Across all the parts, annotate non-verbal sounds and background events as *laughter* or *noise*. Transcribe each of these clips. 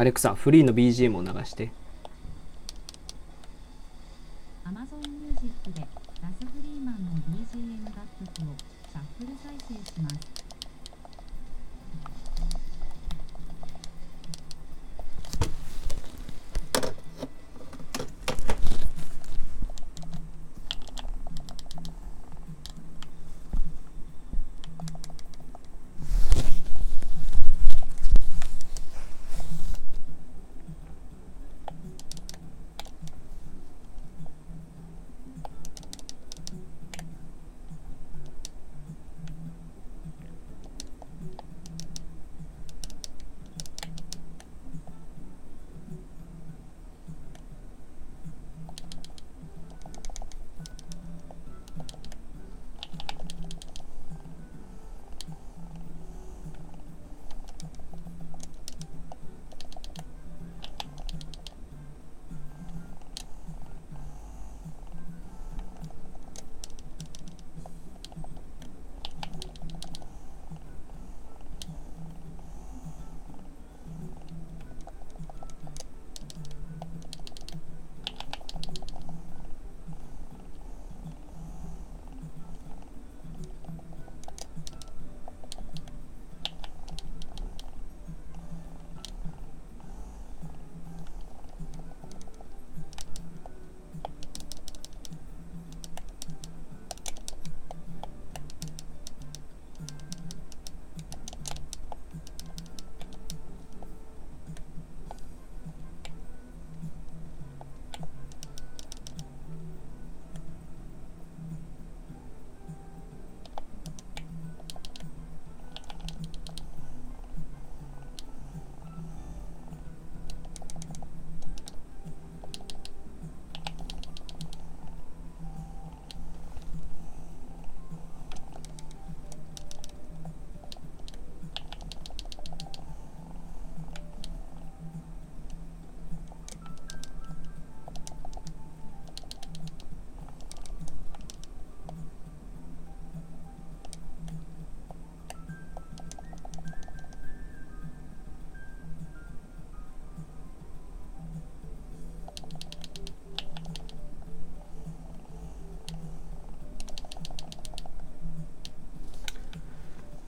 アレクサフリーの BGM を流して。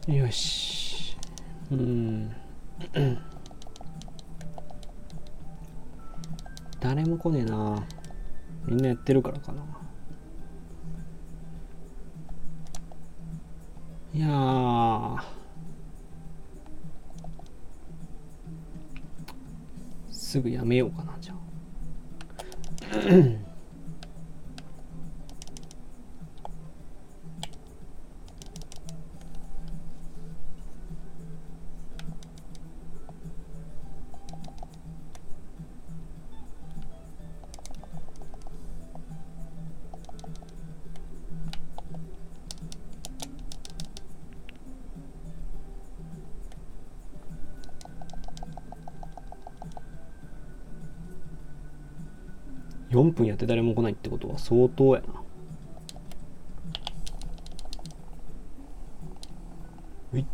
よし。うん。*coughs* 誰も来ねえな。みんなやってるからかな。いやすぐやめようかなじゃあ。分やって誰も来ないってことは相当やな。うい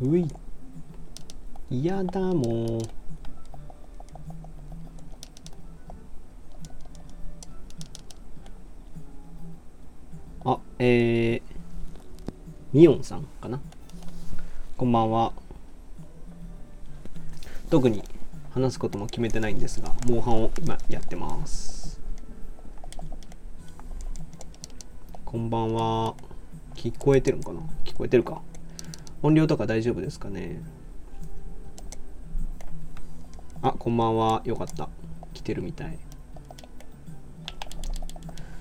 うい。嫌だもうあえー、ミオンさんかな。こんばんは。特に話すことも決めてないんですが、モンハンを今やってます。こんばんは。聞こえてるのかな？聞こえてるか音量とか大丈夫ですかね？あ、こんばんは。よかった。来てるみたい。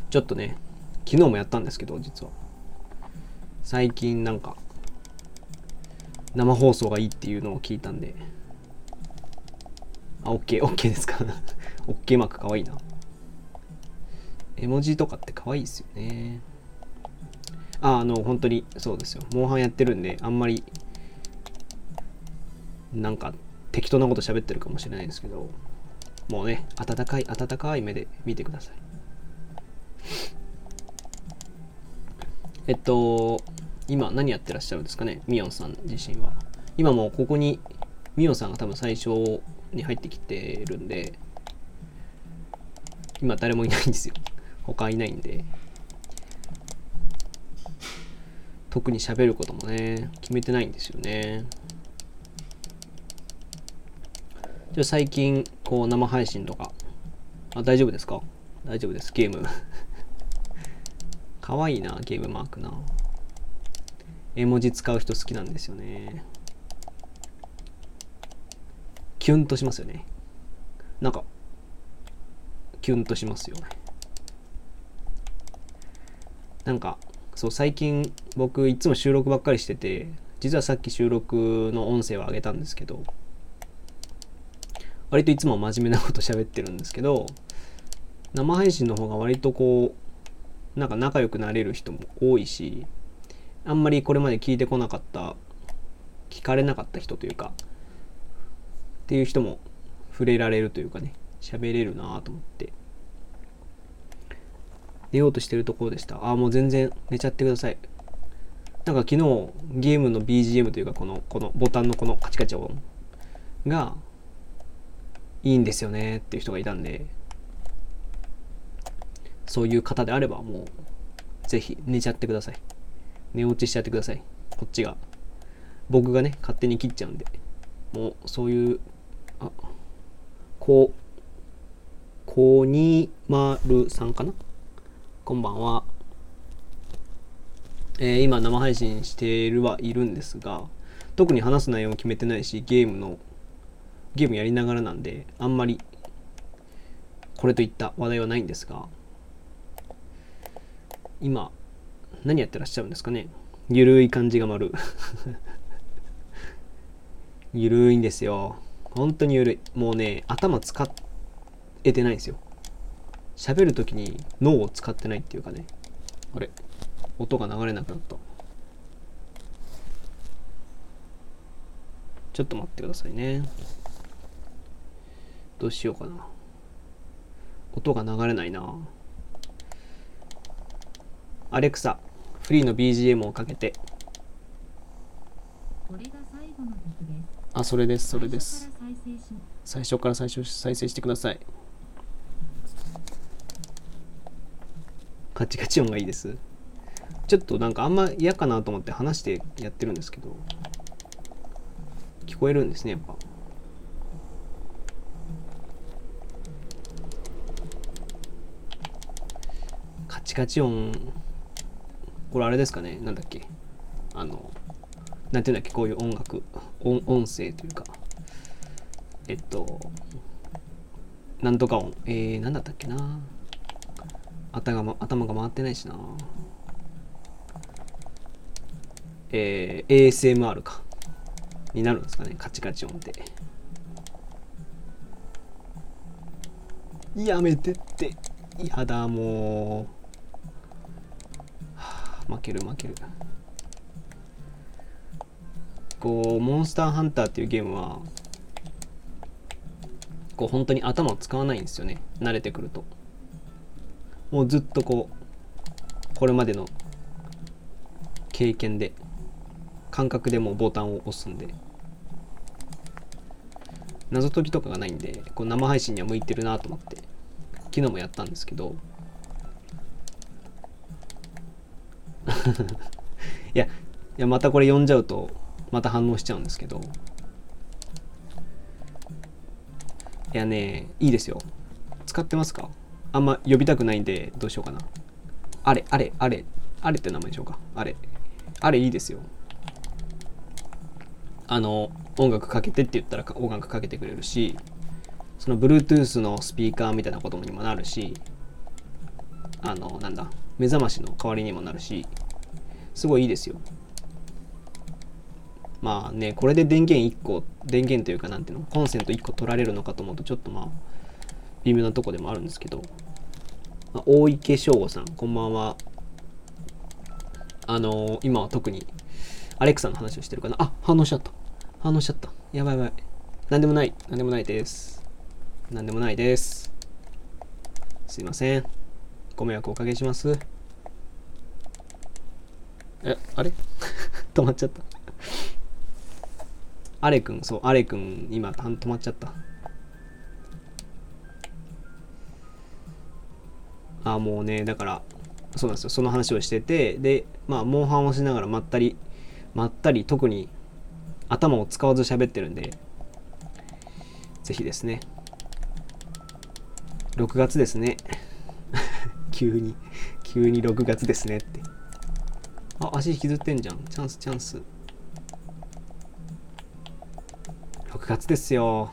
ちょっとね、昨日もやったんですけど、実は。最近なんか、生放送がいいっていうのを聞いたんで、あ、OK、OK ですか *laughs* ?OK マークかわいいな。絵文字とかって可愛いいですよね。あ、あの、本当にそうですよ。モンハンやってるんで、あんまり、なんか適当なこと喋ってるかもしれないですけど、もうね、温かい、温かい目で見てください。えっと、今何やってらっしゃるんですかね、ミヨンさん自身は。今もここにミオさんが多分最初に入ってきてるんで、今誰もいないんですよ。*laughs* 他いないんで。特に喋ることもね、決めてないんですよね。じゃあ最近、こう生配信とか、あ、大丈夫ですか？大丈夫です、ゲーム。かわいいな、ゲームマークな。絵文字使う人好きなんですよね。キュンとしますよね。なんか、キュンとしますよね。なんか、そう、最近僕いつも収録ばっかりしてて、実はさっき収録の音声を上げたんですけど、割といつも真面目なこと喋ってるんですけど、生配信の方が割とこう、なんか仲良くなれる人も多いし、あんまりこれまで聞いてこなかった聞かれなかった人というかっていう人も触れられるというかね喋れるなと思って寝ようとしてるところでしたああもう全然寝ちゃってくださいなんか昨日ゲームの BGM というかこのこのボタンのこのカチカチ音がいいんですよねっていう人がいたんでそういう方であればもうぜひ寝ちゃってください寝落ちしちゃってください。こっちが。僕がね、勝手に切っちゃうんで。もう、そういう、あ、こ、こにまるさんかな？こんばんは。えー、今生配信しているはいるんですが、特に話す内容も決めてないし、ゲームの、ゲームやりながらなんで、あんまり、これといった話題はないんですが、今、何やってらっしゃるんですかね？ゆるい感じが丸。*laughs* ゆるいんですよ。本当にゆるい。もうね頭使えてないんですよ。喋る時に脳を使ってないっていうかね。あれ音が流れなくなった。ちょっと待ってくださいね。どうしようかな。音が流れないな。アレクサフリーの BGM をかけて。これが最後の曲です。あそれですそれです。最初から最初再生してください。カチカチ音がいいです。ちょっとなんかあんま嫌かなと思って話してやってるんですけど。聞こえるんですねやっぱ。カチカチ音。これあれですかねなんだっけ。あのなんていうんだっけこういう音楽。音音声というか。えっとなんとか音。えー、なんだったっけな。頭が頭が回ってないしな。えー、ASMR か。になるんですかね。カチカチ音って。やめてって。やだもう。負ける負ける。こうモンスターハンターっていうゲームはこう本当に頭を使わないんですよね。慣れてくると。もうずっとこうこれまでの経験で感覚でもボタンを押すんで謎解きとかがないんでこう生配信には向いてるなと思って昨日もやったんですけど *laughs* いやいやまたこれ読んじゃうとまた反応しちゃうんですけど。いやねいいですよ。使ってますか？あんま呼びたくないんでどうしようかな。あれあれあれ。あれって名前でしょうか。あれ。あれいいですよ。あの音楽かけてって言ったら音楽かけてくれるしその Bluetooth のスピーカーみたいなことにもなるしあのなんだ目覚ましの代わりにもなるしすごいいいですよ。まあねこれで電源1個電源というかなんていうのコンセント1個取られるのかと思うとちょっとまあ微妙なとこでもあるんですけど、まあ、大池翔吾さんこんばんは。あのー、今は特にアレクサの話をしてるかな。あ反応しちゃった。反応しちゃった。やばいやばい。なんでもない。なんでもないです。なんでもないです。すいません。ご迷惑おかけします。えあれ？*laughs* 止まっちゃった。アレくん、そう、アレくん、今、止まっちゃった。あ、もうね、だから、そうなんですよ、その話をしてて、で、まあ、モンハンをしながらまったり、まったり、特に頭を使わず喋ってるんで、ぜひですね、6月ですね。*laughs* 急に、急に6月ですねって。あ、足引きずってんじゃん。チャンス、チャンス。6月ですよ。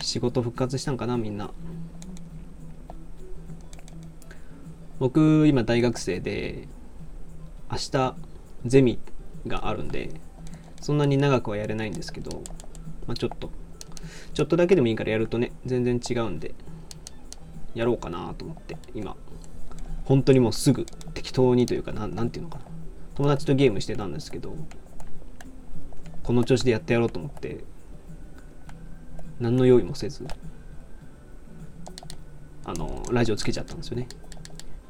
仕事復活したんかな、みんな。僕、今大学生で、明日、ゼミがあるんで、そんなに長くはやれないんですけど、まあ、ちょっと、ちょっとだけでもいいからやるとね、全然違うんで、やろうかなと思って、今、本当にもうすぐ適当にというかなんなんていうのかな友達とゲームしてたんですけどこの調子でやってやろうと思って何の用意もせずあのラジオつけちゃったんですよね。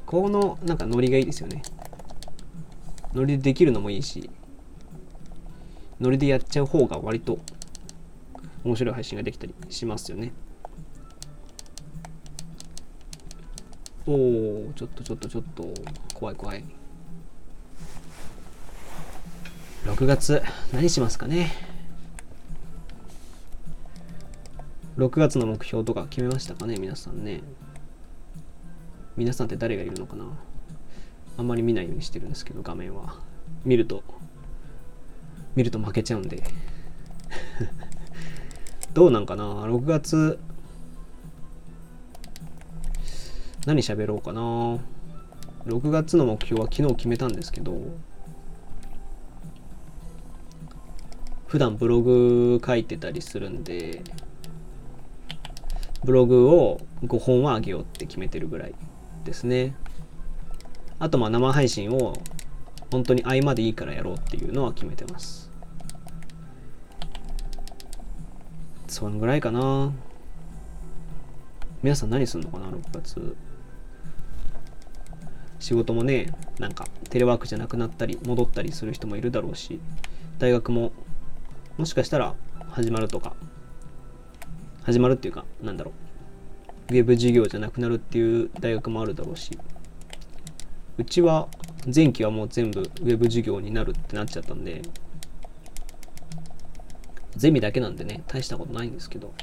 このなんかノリがいいですよね。ノリでできるのもいいしノリでやっちゃう方が割と面白い配信ができたりしますよね。おおちょっとちょっとちょっと怖い怖い。6月何しますかね。6月の目標とか決めましたかね皆さんね。皆さんって誰がいるのかな。あんまり見ないようにしてるんですけど画面は。見ると見ると負けちゃうんで。*laughs* どうなんかな。6月何喋ろうかな。6月の目標は昨日決めたんですけど普段ブログ書いてたりするんでブログを5本は上げようって決めてるぐらいですね。あとまあ生配信を本当に合間でいいからやろうっていうのは決めてます。そんぐらいかな。皆さん何すんのかな6月。仕事もねなんかテレワークじゃなくなったり戻ったりする人もいるだろうし大学ももしかしたら始まるとか始まるっていうかなんだろう。ウェブ授業じゃなくなるっていう大学もあるだろうしうちは前期はもう全部ウェブ授業になるってなっちゃったんでゼミだけなんでね大したことないんですけど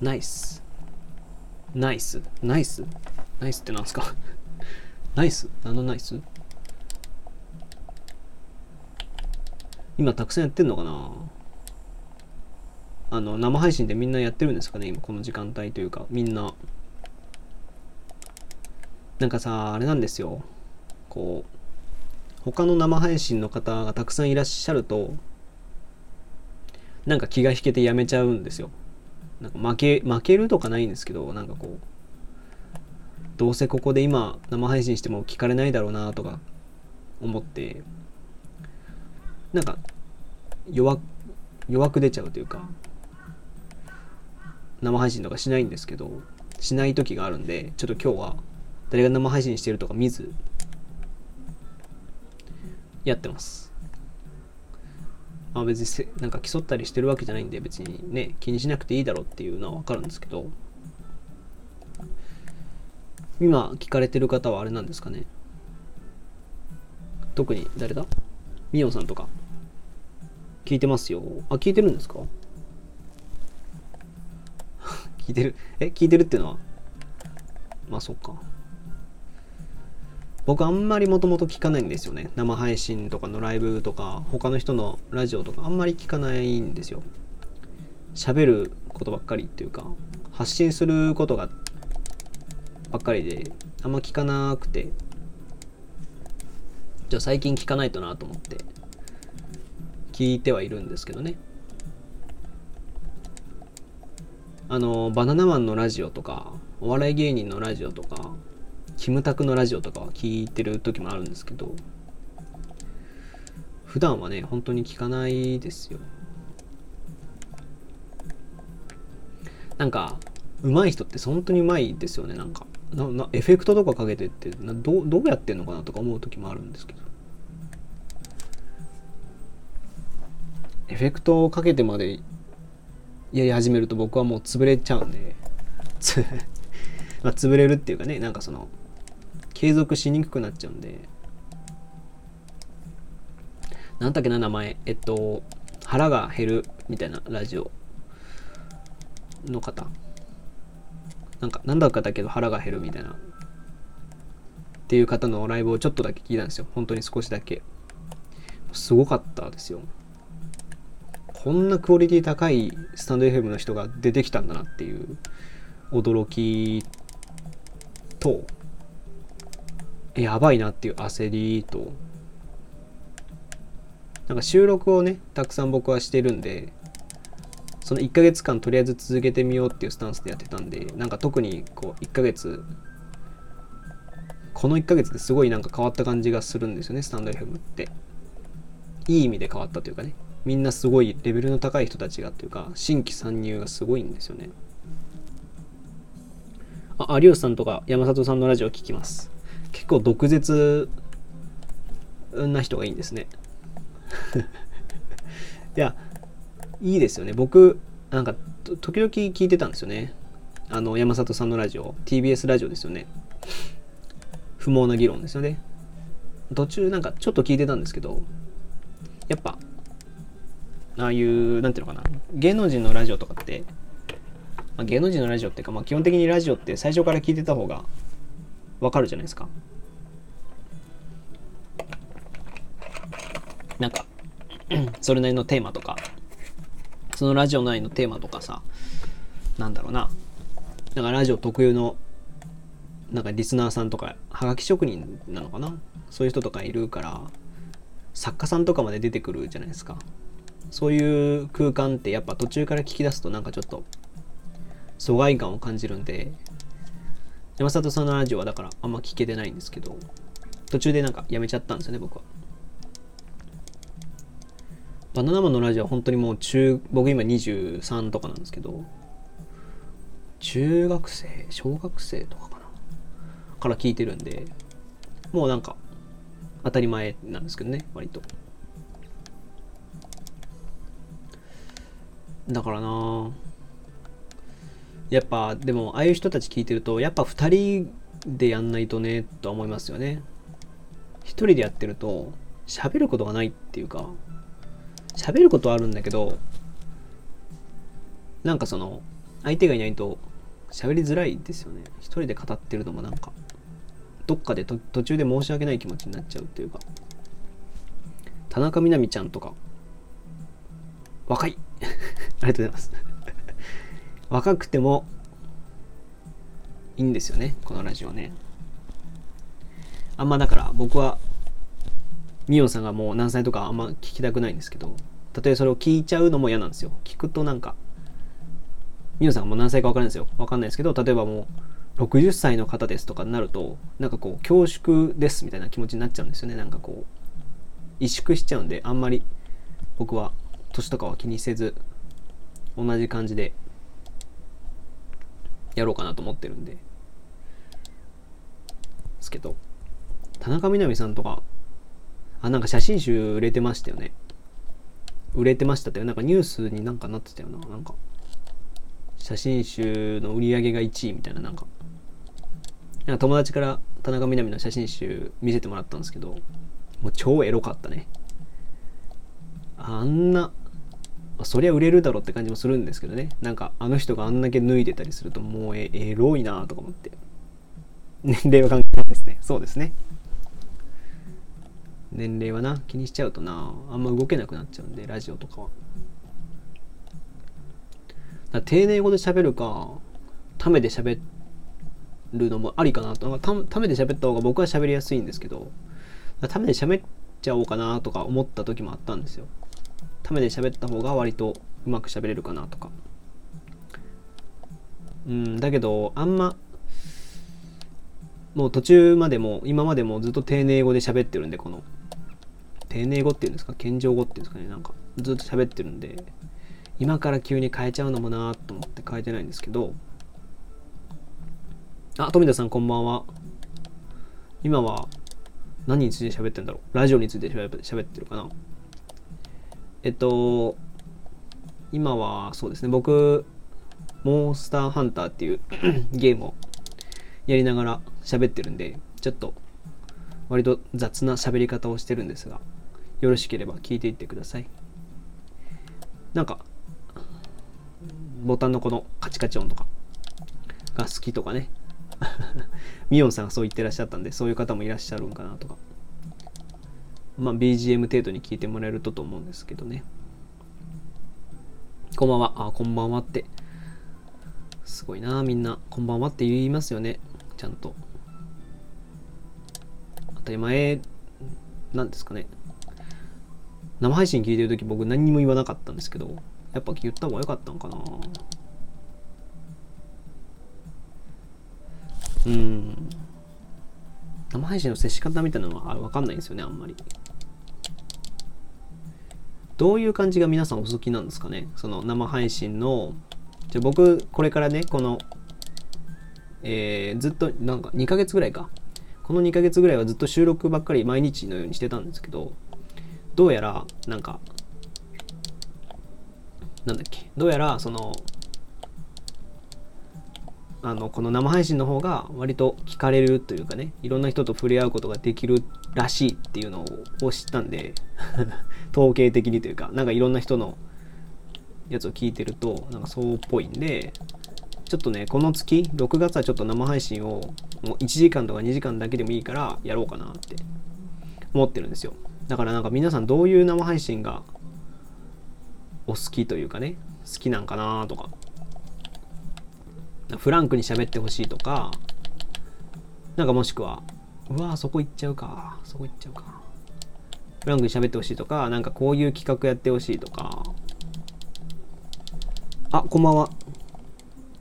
ナイス。ナイス。ナイス。ナイスってなんすか？*laughs* ナイス？何のナイス？今たくさんやってんのかな？あの生配信でみんなやってるんですかね？今この時間帯というかみんな。なんかさあれなんですよ。こう他の生配信の方がたくさんいらっしゃるとなんか気が引けてやめちゃうんですよ。なんか負け負けるとかないんですけどなんかこうどうせここで今生配信しても聞かれないだろうなとか思って。なんか弱弱く出ちゃうというか生配信とかしないんですけどしない時があるんでちょっと今日は誰が生配信してるとか見ずやってます。まあ別にせなんか競ったりしてるわけじゃないんで別にね気にしなくていいだろうっていうのはわかるんですけど今聞かれてる方はあれなんですかね？特に誰だ？ミオさんとか。聞いてますよ。あ聞いてるんですか？聞いてる。え聞いてるっていうのは？まあそっか。僕あんまりもともと聞かないんですよね。生配信とかのライブとか他の人のラジオとかあんまり聞かないんですよ。喋ることばっかりっていうか発信することがばっかりであんま聞かなくて。じゃあ最近聞かないとなと思って。聞いてはいるんですけどね。あのバナナマンのラジオとかお笑い芸人のラジオとかキムタクのラジオとかは聞いてる時もあるんですけど普段はね本当に聞かないですよ。なんか上手い人って本当に上手いですよね。なんかななエフェクトとかかけてってなどどうやってんのかなとか思う時もあるんですけど。エフェクトをかけてまでやり始めると僕はもう潰れちゃうんで。*laughs* まあ潰れるっていうかねなんかその継続しにくくなっちゃうんで。なんだっけな名前。えっと腹が減るみたいなラジオ。の方。なんかなんだかだけど腹が減るみたいな。っていう方のライブをちょっとだけ聞いたんですよ。本当に少しだけ。すごかったですよ。こんなクオリティ高いスタンド FM の人が出てきたんだなっていう驚きとやばいなっていう焦りとなんか収録をねたくさん僕はしてるんでその1ヶ月間とりあえず続けてみようっていうスタンスでやってたんでなんか特にこう1ヶ月この1ヶ月ですごいなんか変わった感じがするんですよねスタンド FM って。いい意味で変わったというかね。みんなすごいレベルの高い人たちがというか新規参入がすごいんですよね。あ有吉さんとか山里さんのラジオ聞きます。結構毒舌な人がいいんですね。*laughs* いやいいですよね。僕なんか時々聞いてたんですよね。あの山里さんのラジオ TBS ラジオですよね。不毛な議論ですよね。途中なんかちょっと聞いてたんですけどやっぱああいうなんていうのかな。芸能人のラジオとかって、まあ、芸能人のラジオっていうか、まあ、基本的にラジオって最初から聞いてた方がわかるじゃないですか。なんか *clears throat* それなりのテーマとかそのラジオ内のテーマとかさなんだろうな。なんかラジオ特有のなんかリスナーさんとかはがき職人なのかな。そういう人とかいるから作家さんとかまで出てくるじゃないですか。そういう空間ってやっぱ途中から聞き出すとなんかちょっと疎外感を感じるんで山里さんのラジオはだからあんま聞けてないんですけど途中でなんかやめちゃったんですよね僕は。バナナマンのラジオは本当にもう中僕今23とかなんですけど中学生小学生とかかなから聞いてるんでもうなんか当たり前なんですけどね割と。だからな。やっぱでもああいう人たち聞いてるとやっぱ2人でやんないとねとは思いますよね。1人でやってると喋ることがないっていうか喋ることはあるんだけどなんかその相手がいないと喋りづらいですよね。一人で語ってるのもなんかどっかで途中で申し訳ない気持ちになっちゃうっていうか。田中みな実ちゃんとか若い。ありがとうございます。若くてもいいんですよねこのラジオね。あんまだから僕はミオさんがもう何歳とかあんま聞きたくないんですけどたとえそれを聞いちゃうのも嫌なんですよ。聞くとなんかミオさんがもう何歳か分かんないですよ。分かんないですけど例えばもう60歳の方ですとかになるとなんかこう恐縮ですみたいな気持ちになっちゃうんですよね。なんかこう萎縮しちゃうんであんまり僕は年とかは気にせず同じ感じでやろうかなと思ってるんで。ですけど田中みな実さんとかあなんか写真集売れてましたよね。売れてましたってなんかニュースになんかなってたよな。なんか写真集の売り上げが1位みたいななんか。なんか友達から田中みな実の写真集見せてもらったんですけどもう超エロかったね。あんなそりゃ売れるだろうって感じもするんですけどね。なんかあの人があんだけ脱いでたりするともうエエロいなとか思って。年齢は関係ないですね。そうですね。年齢はな気にしちゃうとな。あんま動けなくなっちゃうんでラジオとかは。だ丁寧語で喋るかためで喋るのもありかなと。なんかたためで喋った方が僕は喋りやすいんですけどためで喋っちゃおうかなとか思った時もあったんですよ。ためで喋った方が割とうまく喋れるかなとか。うんだけどあんまもう途中までも今までもずっと丁寧語で喋ってるんでこの丁寧語っていうんですか？謙譲語っていうんですかね？なんかずっと喋ってるんで今から急に変えちゃうのもなと思って変えてないんですけど。あ、富田さんこんばんは。今は何について喋ってんだろう？ラジオについて喋ってるかな？えっと、今はそうですね、僕、モンスターハンターっていう *clears throat* ゲームをやりながら喋ってるんで、ちょっと割と雑な喋り方をしてるんですが、よろしければ聞いていってください。なんか、ボタンのこのカチカチ音とかが好きとかね。*laughs* ミオンさんがそう言ってらっしゃったんで、そういう方もいらっしゃるんかなとか。まあ BGM 程度に聞いてもらえるとと思うんですけどね。こんばんは。あ、こんばんはって。すごいなみんな。こんばんはって言いますよね。ちゃんと。当たり前なんですかね。生配信聞いてるとき僕何にも言わなかったんですけど、やっぱ言った方が良かったんかなうん。生配信の接し方みたいなのは分かんないんですよね、あんまり。どういう感じが皆さんお好きなんですかね？その生配信の、じゃあ僕、これからね、この、えー、ずっと、なんか2ヶ月ぐらいか。この2ヶ月ぐらいはずっと収録ばっかり毎日のようにしてたんですけど、どうやら、なんか、なんだっけ、どうやら、その、あの、この生配信の方が割と聞かれるというかね、いろんな人と触れ合うことができるらしいっていうのを知ったんで、*laughs* 統計的にというか、なんかいろんな人のやつを聞いてると、なんかそうっぽいんで、ちょっとね、この月、6月はちょっと生配信をもう1時間とか2時間だけでもいいからやろうかなって思ってるんですよ。だからなんか皆さんどういう生配信がお好きというかね、好きなんかなとか。フランクに喋ってほしいとか、なんかもしくは、うわそこ行っちゃうか、そこ行っちゃうか。フランクに喋ってほしいとか、なんかこういう企画やってほしいとか。あ、こんばんは。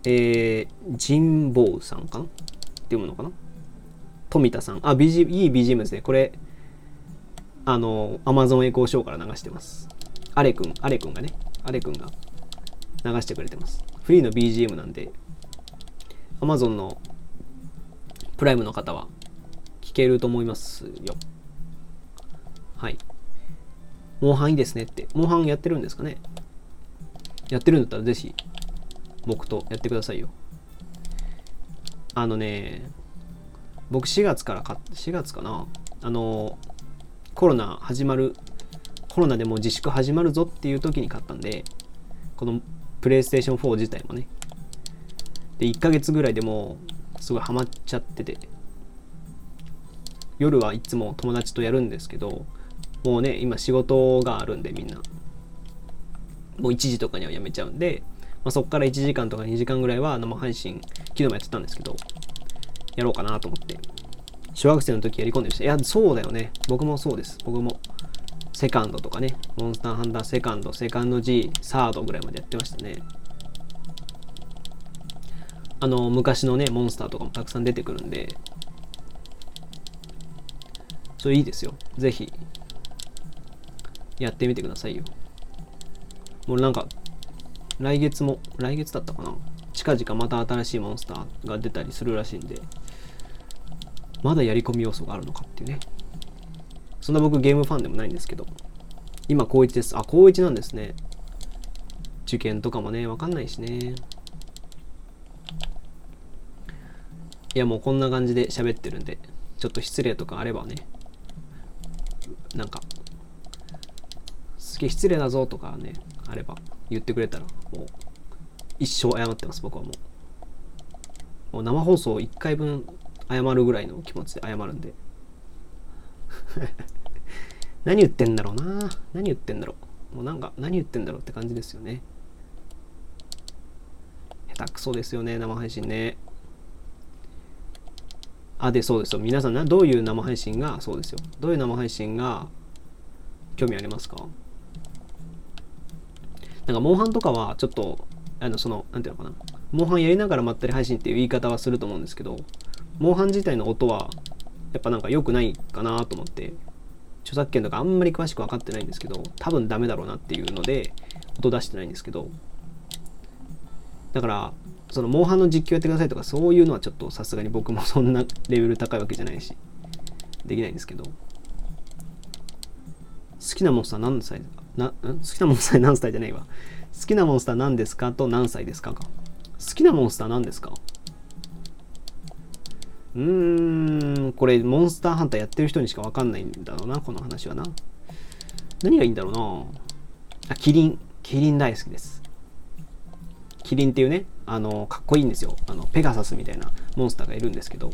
えー、神保さんかな？って読むのかな？富田さん。あ、BG、いい BGM ですね。これ、あの、Amazon エコーショーから流してます。アレくん、アレくんがね、アレくんが流してくれてます。フリーの BGM なんで、Amazon のプライムの方は聞けると思いますよ。はい。モンハンいいですねって。モンハンやってるんですかね？やってるんだったらぜひ僕とやってくださいよ。あのね、僕4月からか、4月かな？あの、コロナ始まる、コロナでも自粛始まるぞっていう時に買ったんで、このプレイステーション4自体もね。で、1ヶ月ぐらいでもすごいハマっちゃってて、夜はいつも友達とやるんですけど、もうね、今仕事があるんでみんな。もう1時とかにはやめちゃうんで、まあ、そこから1時間とか2時間ぐらいは生配信、昨日もやってたんですけど、やろうかなと思って。小学生の時やり込んでました。いや、そうだよね。僕もそうです。僕も。セカンドとかね。モンスターハンターセカンド、セカンド G、サードぐらいまでやってましたね。あの、昔のね、モンスターとかもたくさん出てくるんで、それいいですよ。ぜひ、やってみてくださいよ。もうなんか、来月も、来月だったかな近々また新しいモンスターが出たりするらしいんで、まだやり込み要素があるのかっていうね。そんな僕ゲームファンでもないんですけど、今高1です。あ、高1なんですね。受験とかもね、わかんないしね。いやもうこんな感じで喋ってるんで、ちょっと失礼とかあればね、なんか、すげえ失礼だぞとかね、あれば言ってくれたら、もう一生謝ってます、僕はもう。もう生放送1回分謝るぐらいの気持ちで謝るんで。*laughs* 何言ってんだろうな何言ってんだろうもうなんか何言ってんだろうって感じですよね。下手くそですよね、生配信ね。あ、で、そうですよ。皆さん、どういう生配信が、そうですよ。どういう生配信が興味ありますか？なんか、モンハンとかは、ちょっと、あの、その、なんていうのかな。モンハンやりながらまったり配信っていう言い方はすると思うんですけど、モンハン自体の音は、やっぱなんか良くないかなと思って、著作権とかあんまり詳しく分かってないんですけど、多分ダメだろうなっていうので、音出してないんですけど、だからそのモンハンの実況やってくださいとかそういうのはちょっとさすがに僕もそんなレベル高いわけじゃないし。できないんですけど。好きなモンスター何歳な好きなモンスター何歳じゃないわ。好きなモンスター何ですかと何歳ですかか。好きなモンスター何ですか？うーん。これモンスターハンターやってる人にしか分かんないんだろうなこの話はな。何がいいんだろうな。あキリン。キリン大好きです。キリンっていうねあのかっこいいんですよ。あのペガサスみたいなモンスターがいるんですけど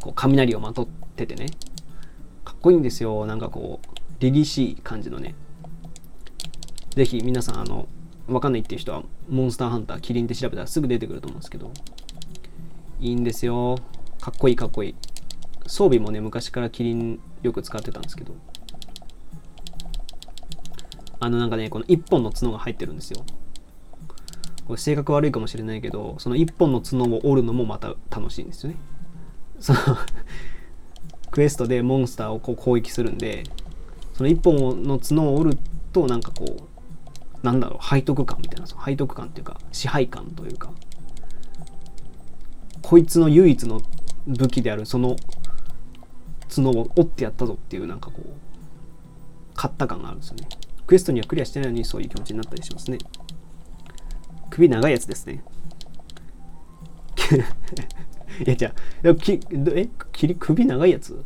こう雷をまとっててね。かっこいいんですよ。なんかこう凛々しい感じのね。ぜひ皆さんあのわかんないっていう人はモンスターハンターキリンって調べたらすぐ出てくると思うんですけど。いいんですよ。かっこいいかっこいい。装備もね昔からキリンよく使ってたんですけど。あのなんかねこの1本の角が入ってるんですよ。性格悪いかもしれないけどその1本の角を折るのもまた楽しいんですよね。その *laughs* クエストでモンスターをこう攻撃するんでその1本の角を折るとなんかこうなんだろう背徳感みたいな背徳感っていうか支配感というかこいつの唯一の武器であるその角を折ってやったぞっていうなんかこう勝った感があるんですよね。クエストにはクリアしてないのにそういう気持ちになったりしますね。首長いやつですね。*laughs* いやじゃあきえ？首長いやつ？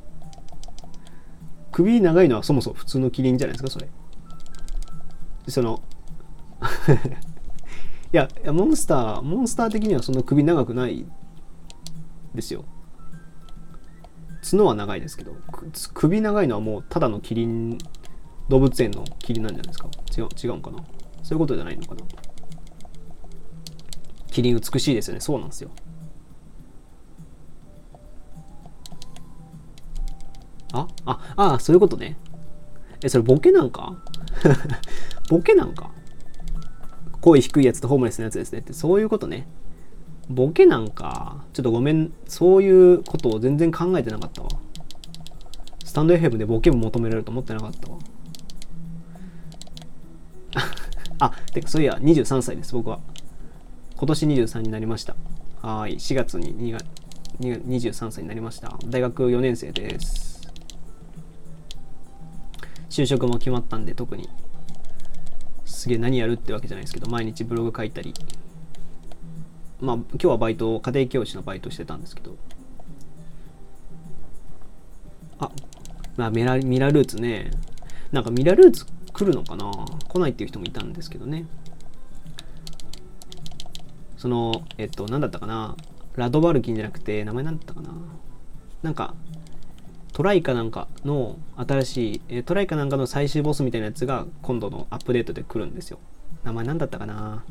首長いのはそもそも普通のキリンじゃないですかそれ。その *laughs* いやモンスターモンスター的にはその首長くないですよ。角は長いですけど首長いのはもうただのキリン動物園のキリンなんじゃないですか？違う違うんかな？そういうことじゃないのかな？キリン美しいですよね。そうなんですよ。あああそういうことね。えそれボケなんか？*laughs* ボケなんか？声低いやつとホームレスのやつですね。ってそういうことね。ボケなんか？ちょっとごめん。そういうことを全然考えてなかったわ。スタンド FM でボケも求められると思ってなかったわ。*laughs* あてかそういや23歳です。僕は。今年23になりました。はい。4月に2月23歳になりました。大学4年生です。就職も決まったんで特に。すげえ何やるってわけじゃないですけど毎日ブログ書いたり。まあ今日はバイト家庭教師のバイトしてたんですけど。あまあミラミラルーツね。なんかミラルーツ来るのかな。来ないっていう人もいたんですけどね。そのえっと何だったかな？ラドバルキンじゃなくて名前何だったかな？なんかトライかなんかの新しい、えトライかなんかの最終ボスみたいなやつが今度のアップデートで来るんですよ。名前何だったかな？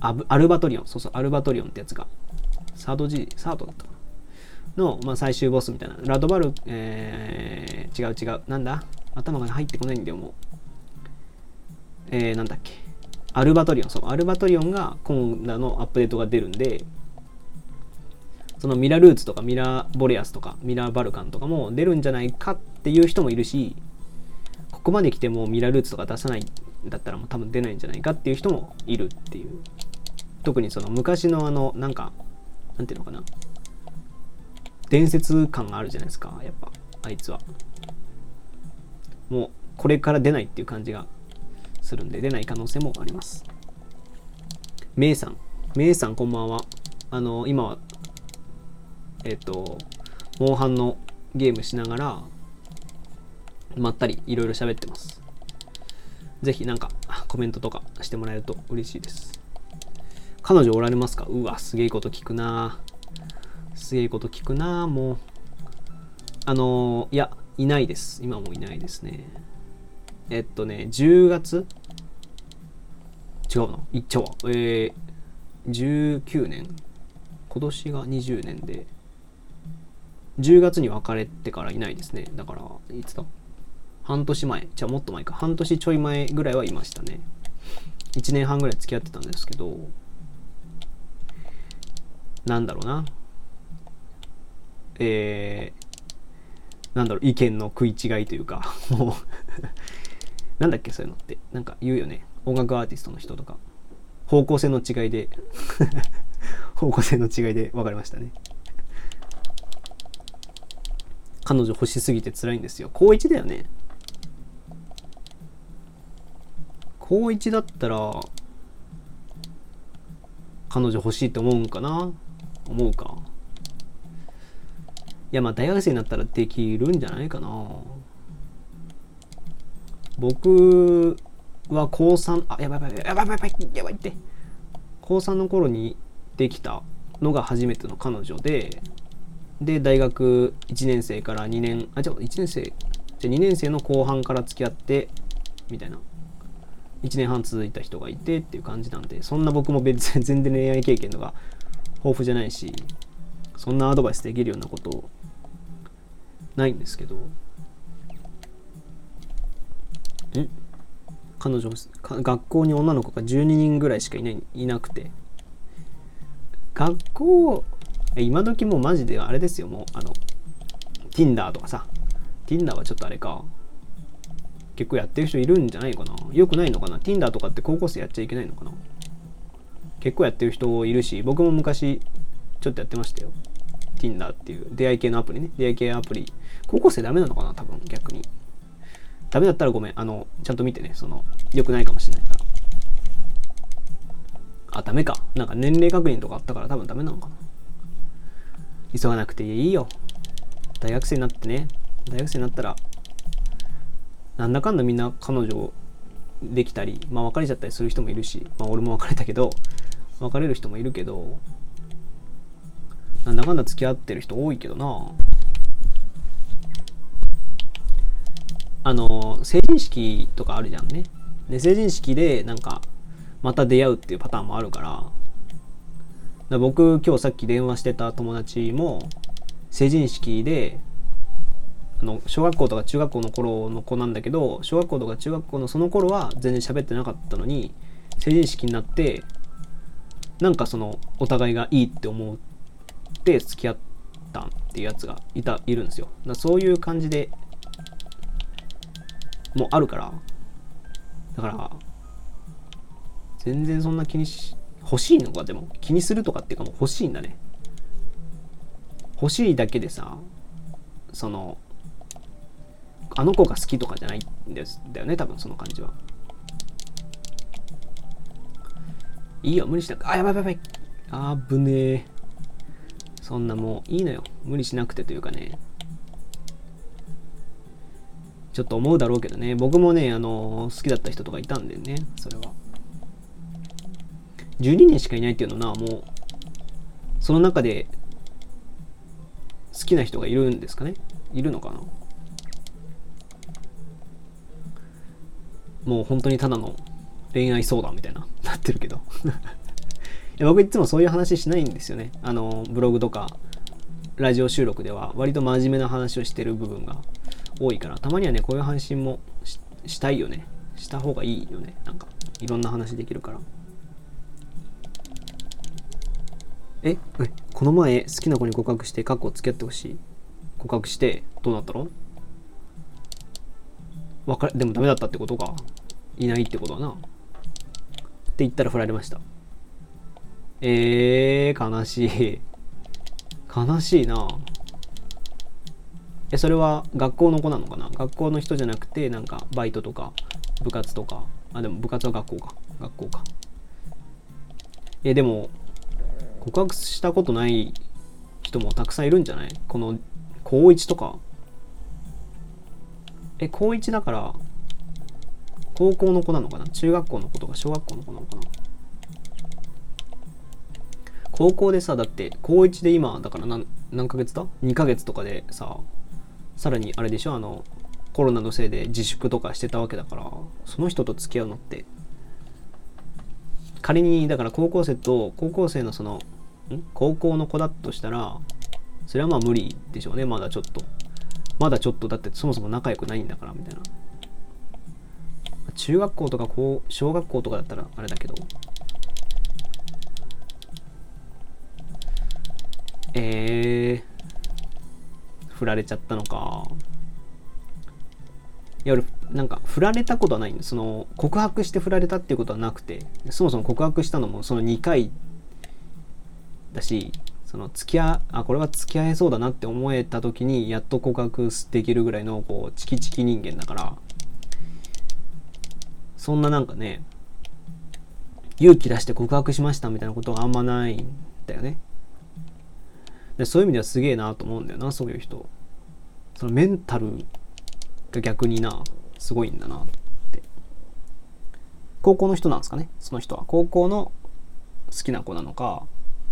アアルバトリオン。そうそう、アルバトリオンってやつが。サード G、サードだったかな？の、まあ、最終ボスみたいな。ラドバル、えー、違う違う。なんだ？頭が入ってこないんだよ、もう。えー、なんだっけ？アルバトリオン。そう、アルバトリオンが今度のアップデートが出るんで、そのミラルーツとかミラーボレアスとかミラーバルカンとかも出るんじゃないかっていう人もいるしここまで来てもミラルーツとか出さないんだったらもう多分出ないんじゃないかっていう人もいるっていう特にその昔のあのなんかなんていうのかな伝説感があるじゃないですかやっぱあいつはもうこれから出ないっていう感じがするんで出ない可能性もありますメイさんメイさんこんばんはあの今はえっ、と、モンハンのゲームしながら、まったりいろいろ喋ってます。ぜひなんかコメントとかしてもらえると嬉しいです。彼女おられますか？うわ、すげえこと聞くなすげえこと聞くなもう。あのー、いや、いないです。今もいないですね。えっとね、10月？違うな。いっちゃうわ。えー、19年今年が20年で、10月に別れてからいないですね。だから、いつだ？半年前。じゃあもっと前か。半年ちょい前ぐらいはいましたね。1年半ぐらい付き合ってたんですけど、なんだろうな。えー、なんだろう、意見の食い違いというか、もうなんだっけ、そういうのって。なんか言うよね。音楽アーティストの人とか。方向性の違いで。*laughs* 方向性の違いで分かりましたね。彼女欲しすぎて辛いんですよ。高1だよね。高1だったら彼女欲しいと思うんかな？思うか。いやまあ大学生になったらできるんじゃないかな。僕は高3あやばいやばいやばいやばいやばいって高3の頃にできたのが初めての彼女でで大学1年生から2年あじゃあ1年生じゃ2年生の後半から付き合ってみたいな1年半続いた人がいてっていう感じなんでそんな僕も別に全然恋愛経験とか豊富じゃないしそんなアドバイスできるようなことないんですけどん彼女学校に女の子が12人ぐらいしかいないいなくて。学校今時もうマジであれですよ。もうあの Tinder とかさ。Tinder はちょっとあれか。結構やってる人いるんじゃないかな。よくないのかな？Tinder とかって高校生やっちゃいけないのかな？結構やってる人いるし僕も昔ちょっとやってましたよ。Tinder っていう出会い系のアプリね。出会い系アプリ。高校生ダメなのかな？多分逆に。ダメだったらごめん。あのちゃんと見てね。その良くないかもしれないから。あダメか。なんか年齢確認とかあったから多分ダメなのかな急がなくていいよ。大学生になってね。大学生になったらなんだかんだみんな彼女できたりまあ別れちゃったりする人もいるしまあ俺も別れたけど別れる人もいるけどなんだかんだ付き合ってる人多いけどな。あの成人式とかあるじゃんね。で成人式でなんかまた出会うっていうパターンもあるから。だ僕今日さっき電話してた友達も成人式であの小学校とか中学校の頃の子なんだけど小学校とか中学校のその頃は全然喋ってなかったのに成人式になってなんかそのお互いがいいって思って付き合ったっていうやつがいたいるんですよ。だそういう感じでもあるから。だから全然そんな気にし欲しいのか？でも気にするとかっていうかもう欲しいんだね。欲しいだけでさそのあの子が好きとかじゃないんですだよね多分その感じは。いいよ無理しなくあやばいやばいあぶねえ。そんなもういいのよ。無理しなくてというかね。ちょっと思うだろうけどね。僕もねあの好きだった人とかいたんでね。それは。12年しかいないっていうのはもう。その中で好きな人がいるんですかね？いるのかな？もう本当にただの恋愛相談みたいななってるけど。*laughs* 僕いつもそういう話しないんですよね。あのブログとかラジオ収録では割と真面目な話をしてる部分が多いからたまにはねこういう配信もしたいよね。した方がいいよね。なんかいろんな話できるから。えこの前好きな子に告白して過去付き合ってほしい。告白してどうなったの？わかでもダメだったってことか。いないってことはな。って言ったら振られました。えー、悲しい。悲しいな。えそれは学校の子なのかな？学校の人じゃなくてなんかバイトとか部活とか。あでも部活は学校か。学校か。えでも告白したことない人もたくさんいるんじゃない？この高1とか。え高1だから高校の子なのかな？中学校の子とか小学校の子なのかな？高校でさだって高1で今だから何何ヶ月だ ?2 ヶ月とかでささらにあれでしょあのコロナのせいで自粛とかしてたわけだからその人と付き合うのって仮にだから高校生と高校生のそのん？高校の子だとしたらそれはまあ無理でしょうねまだちょっと。まだちょっとだってそもそも仲良くないんだからみたいな。中学校とか高小学校とかだったらあれだけど。えー、振られちゃったのか。いや俺なんか振られたことはないんですその告白して振られたっていうことはなくて。そもそも告白したのもその2回だしその付き合あこれは付き合えそうだなって思えた時にやっと告白できるぐらいのこうチキチキ人間だから。そんななんかね勇気出して告白しましたみたいなことがあんまないんだよね。でそういう意味ではすげえなと思うんだよなそういう人。そのメンタルが逆になすごいんだなって。高校の人なんですかねその人は。高校の好きな子なのか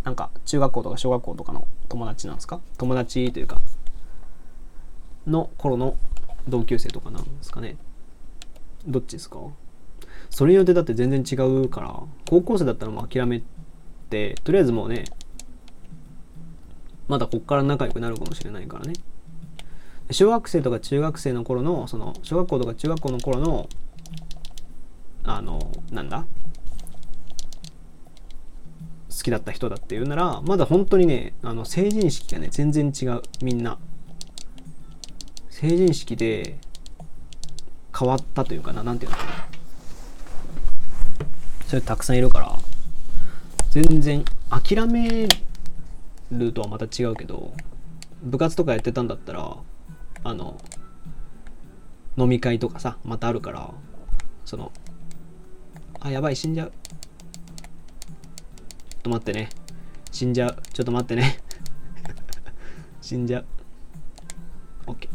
なんか中学校とか小学校とかの友達なんですか？友達というかの頃の同級生とかなんですかね。どっちですか？それによってだって全然違うから高校生だったらもう諦めてとりあえずもうねまだこっから仲良くなるかもしれないからね。小学生とか中学生の頃のその小学校とか中学校の頃のあのなんだ？好きだった人だっていうならまだ本当にねあの成人式がね全然違う。みんな。成人式で変わったというかな何ていうのかな。それたくさんいるから全然諦めるとはまた違うけど部活とかやってたんだったらあの飲み会とかさまたあるからそのあやばい死んじゃう。ちょっと待ってね。死んじゃう。ちょっと待ってね。*laughs* 死んじゃう。OK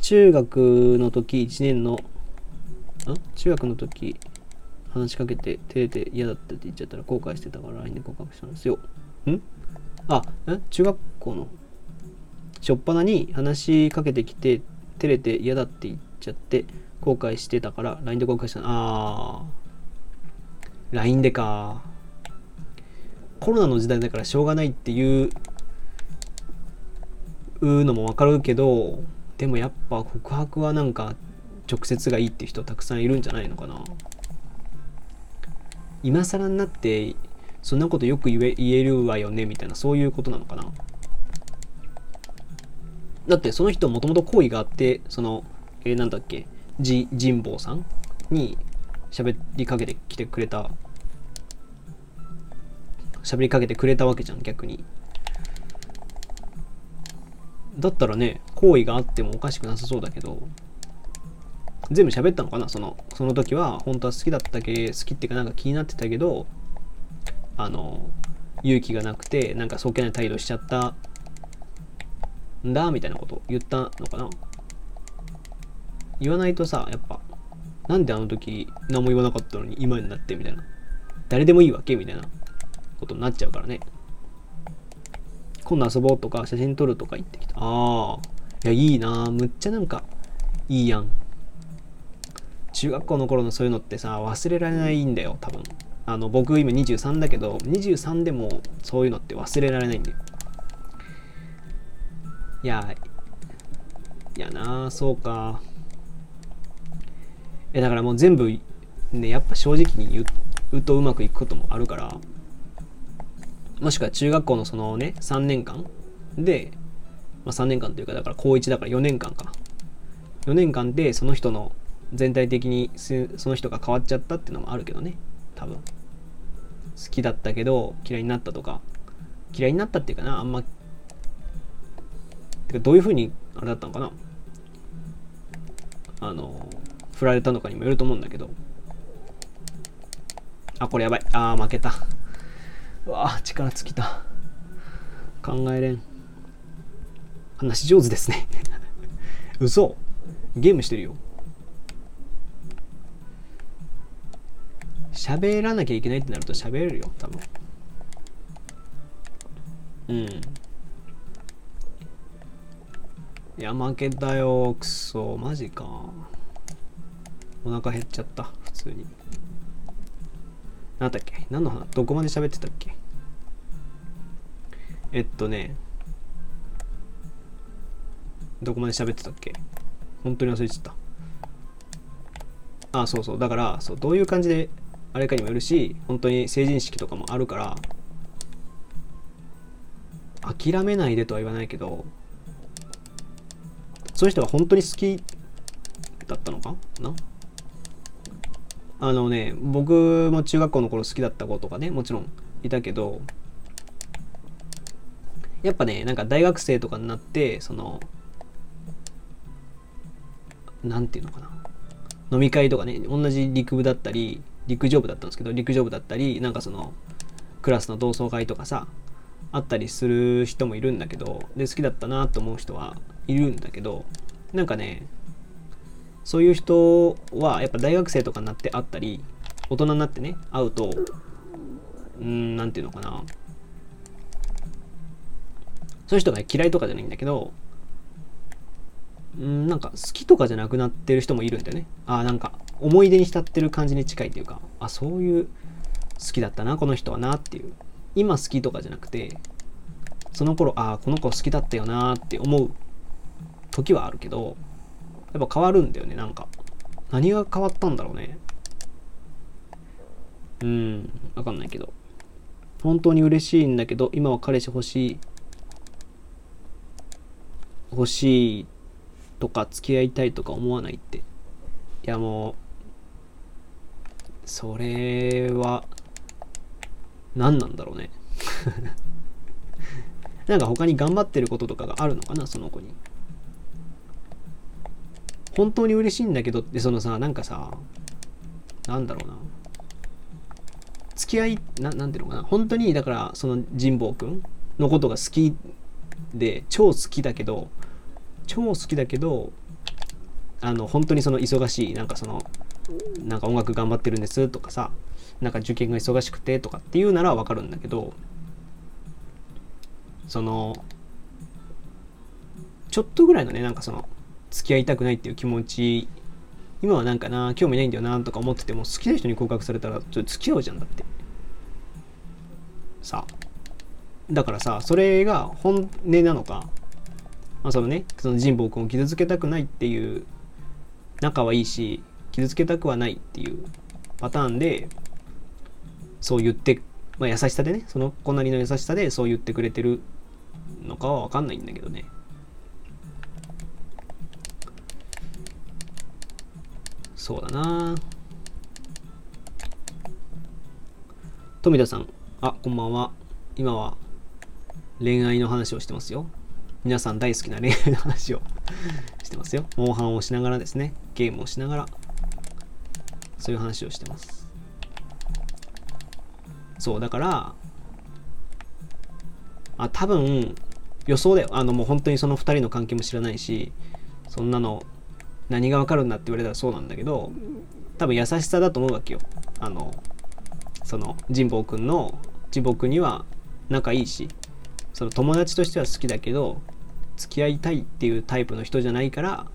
中学の時1年のん？中学の時話しかけて照れて嫌だったって言っちゃったら後悔してたから LINE で告白したんですよ。ん？あん中学校の？しょっぱなに話しかけてきて照れて嫌だって言っちゃって後悔してたから LINE で告白した。ああ LINE でか。コロナの時代だからしょうがないっていうのもわかるけどでもやっぱ告白はなんか直接がいいって人たくさんいるんじゃないのかな。今更になってそんなことよく言え言えるわよねみたいなそういうことなのかな？だってその人もともと好意があってその、えー、なんだっけじ神保さんに喋りかけてきてくれた喋りかけてくれたわけじゃん逆に。だったらね好意があってもおかしくなさそうだけど全部喋ったのかな？そのその時は本当は好きだったけ好きっていうかなんか気になってたけどあの勇気がなくてなんかそっけない態度しちゃったんだみたいなこと言ったのかな。言わないとさやっぱなんであの時何も言わなかったのに今になってみたいな。誰でもいいわけみたいな。ことになっちゃうからね。今度遊ぼうとか写真撮るとか言ってきた。ああいやいいな。むっちゃなんかいいやん。中学校の頃のそういうのってさ忘れられないんだよ多分。あの僕今23だけど23でもそういうのって忘れられないんだよ。いやいやなそうか。えだからもう全部ねやっぱ正直に言うとうまくいくこともあるから。もしくは中学校のそのね3年間で、まあ、3年間というかだから高1だから4年間か。4年間でその人の全体的にその人が変わっちゃったっていうのもあるけどね多分。好きだったけど嫌いになったとか嫌いになったっていうかなあんまてかどういうふうにあれだったのかな。あの振られたのかにもよると思うんだけど。あこれやばい。あー負けた。うわ力尽きた。考えれん。話上手ですね。*laughs* 嘘。ゲームしてるよ。喋らなきゃいけないってなると喋れるよ多分。うん。いや負けたよくそマジか。お腹減っちゃった普通に。何だっけ？何の話？どこまで喋ってたっけ？えっとね。どこまで喋ってたっけ？本当に忘れちゃった。あそうそう。だからそうどういう感じであれかにもよるし本当に成人式とかもあるから諦めないでとは言わないけどそういう人が本当に好きだったのかな？あのね僕も中学校の頃好きだった子とかねもちろんいたけどやっぱねなんか大学生とかになってそのなんていうのかな？飲み会とかね同じ陸部だったり陸上部だったんですけど陸上部だったりなんかそのクラスの同窓会とかさあったりする人もいるんだけどで好きだったなと思う人はいるんだけどなんかねそういう人はやっぱ大学生とかになって会ったり大人になってね会うとうんなんていうのかな。そういう人が嫌いとかじゃないんだけどうんなんか好きとかじゃなくなってる人もいるんだよね。あなんか思い出に浸ってる感じに近いというかあそういう好きだったなこの人はなっていう。今好きとかじゃなくてその頃ああこの子好きだったよなって思う時はあるけどやっぱ変わるんだよねなんか。何が変わったんだろうね。うんわかんないけど。本当に嬉しいんだけど今は彼氏欲しい欲しいとか付き合いたいとか思わないって。いやもうそれは何なんだろうね。*laughs* なんか他に頑張ってることとかがあるのかなその子に。本当に嬉しいんだけどってそのさなんかさなんだろうな。付き合いななんていうのかな。本当にだからその神保くんのことが好きで超好きだけど超好きだけどあの本当にその忙しいなんかそのなんか音楽頑張ってるんですとかさなんか受験が忙しくてとかっていうならわかるんだけどそのちょっとぐらいのねなんかその付き合いたくないっていう気持ち今はなんかな興味ないんだよなとか思ってても好きな人に告白されたらちょっと付き合うじゃんだって。さだからさそれが本音なのかまあそのねその神保君を傷つけたくないっていう仲はいいし傷つけたくはないっていうパターンでそう言って、まあ、優しさでねその子なりの優しさでそう言ってくれてるのかは分かんないんだけどね。そうだな。富田さん。あこんばんは。今は恋愛の話をしてますよ。皆さん大好きな恋愛の話をしてますよ。モンハンをしながらですね。ゲームをしながら。そういう話をしてます。そうだからあ多分予想だよ。あのもう本当にその2人の関係も知らないしそんなの何がわかるんだって言われたらそうなんだけど多分優しさだと思うわけよ。あのその神保くんの神保くんには仲いいしその友達としては好きだけど付き合いたいっていうタイプの人じゃないから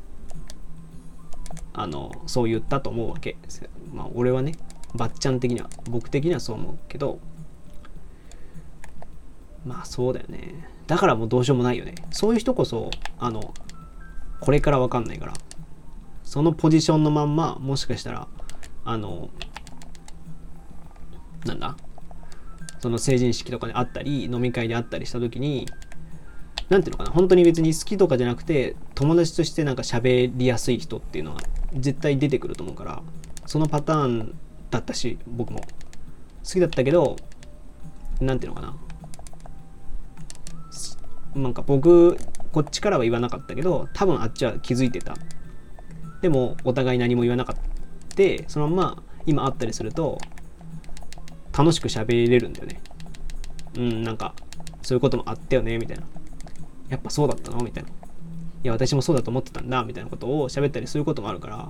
あのそう言ったと思うわけ。まあ俺はねばっちゃん的には僕的にはそう思うけど。まあそうだよね。だからもうどうしようもないよね。そういう人こそあのこれから分かんないから。そのポジションのまんまもしかしたらあのなんだ？その成人式とかであったり飲み会であったりした時に何ていうのかな本当に別に好きとかじゃなくて友達としてなんか喋りやすい人っていうのは絶対出てくると思うからそのパターンだったし僕も。好きだったけど何ていうのかな。なんか僕こっちからは言わなかったけど多分あっちは気づいてた。でもお互い何も言わなかった。そのまま今会ったりすると楽しく喋れるんだよね。うんなんかそういうこともあったよねみたいな。やっぱそうだったの？みたいな。いや私もそうだと思ってたんだみたいなことを喋ったりすることもあるから。